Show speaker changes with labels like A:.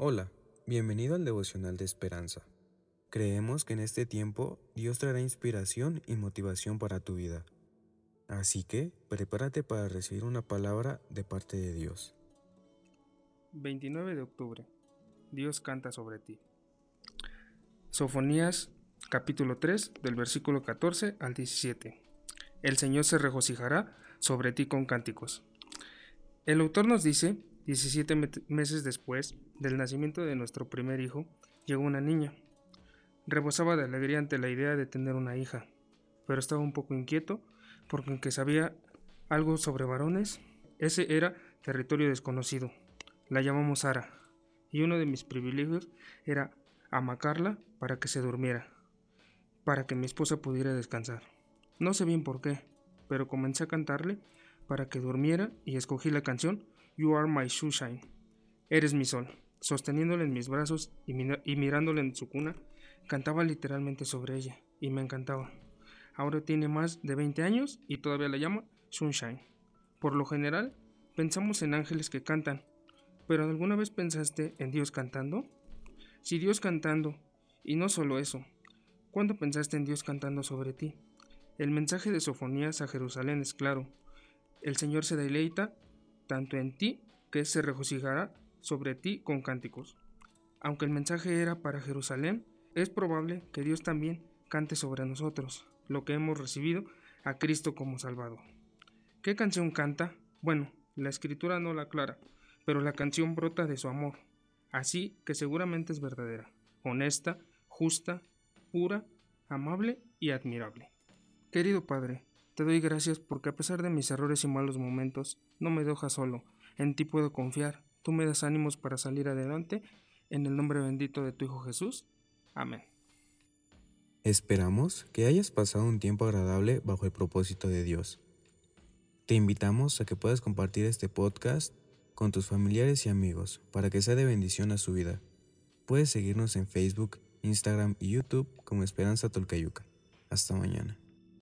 A: Hola, bienvenido al devocional de esperanza. Creemos que en este tiempo Dios traerá inspiración y motivación para tu vida. Así que prepárate para recibir una palabra de parte de Dios.
B: 29 de octubre. Dios canta sobre ti. Sofonías capítulo 3 del versículo 14 al 17. El Señor se regocijará sobre ti con cánticos. El autor nos dice, 17 meses después del nacimiento de nuestro primer hijo, llegó una niña. Rebosaba de alegría ante la idea de tener una hija, pero estaba un poco inquieto porque aunque sabía algo sobre varones, ese era territorio desconocido. La llamamos Sara, y uno de mis privilegios era amacarla para que se durmiera, para que mi esposa pudiera descansar. No sé bien por qué, pero comencé a cantarle para que durmiera y escogí la canción You Are My Sunshine. Eres mi sol. Sosteniéndole en mis brazos y, y mirándole en su cuna, Cantaba literalmente sobre ella y me encantaba. Ahora tiene más de 20 años y todavía la llama Sunshine. Por lo general, pensamos en ángeles que cantan, pero ¿alguna vez pensaste en Dios cantando? Si Dios cantando, y no solo eso, ¿cuándo pensaste en Dios cantando sobre ti? El mensaje de Sofonías a Jerusalén es claro. El Señor se deleita tanto en ti que se regocijará sobre ti con cánticos. Aunque el mensaje era para Jerusalén, es probable que Dios también cante sobre nosotros lo que hemos recibido a Cristo como Salvador. ¿Qué canción canta? Bueno, la escritura no la aclara, pero la canción brota de su amor, así que seguramente es verdadera, honesta, justa, pura, amable y admirable. Querido Padre, te doy gracias porque a pesar de mis errores y malos momentos, no me dejas solo, en ti puedo confiar, tú me das ánimos para salir adelante, en el nombre bendito de tu Hijo Jesús. Amén.
A: Esperamos que hayas pasado un tiempo agradable bajo el propósito de Dios. Te invitamos a que puedas compartir este podcast con tus familiares y amigos para que sea de bendición a su vida. Puedes seguirnos en Facebook, Instagram y YouTube como Esperanza Tolcayuca. Hasta mañana.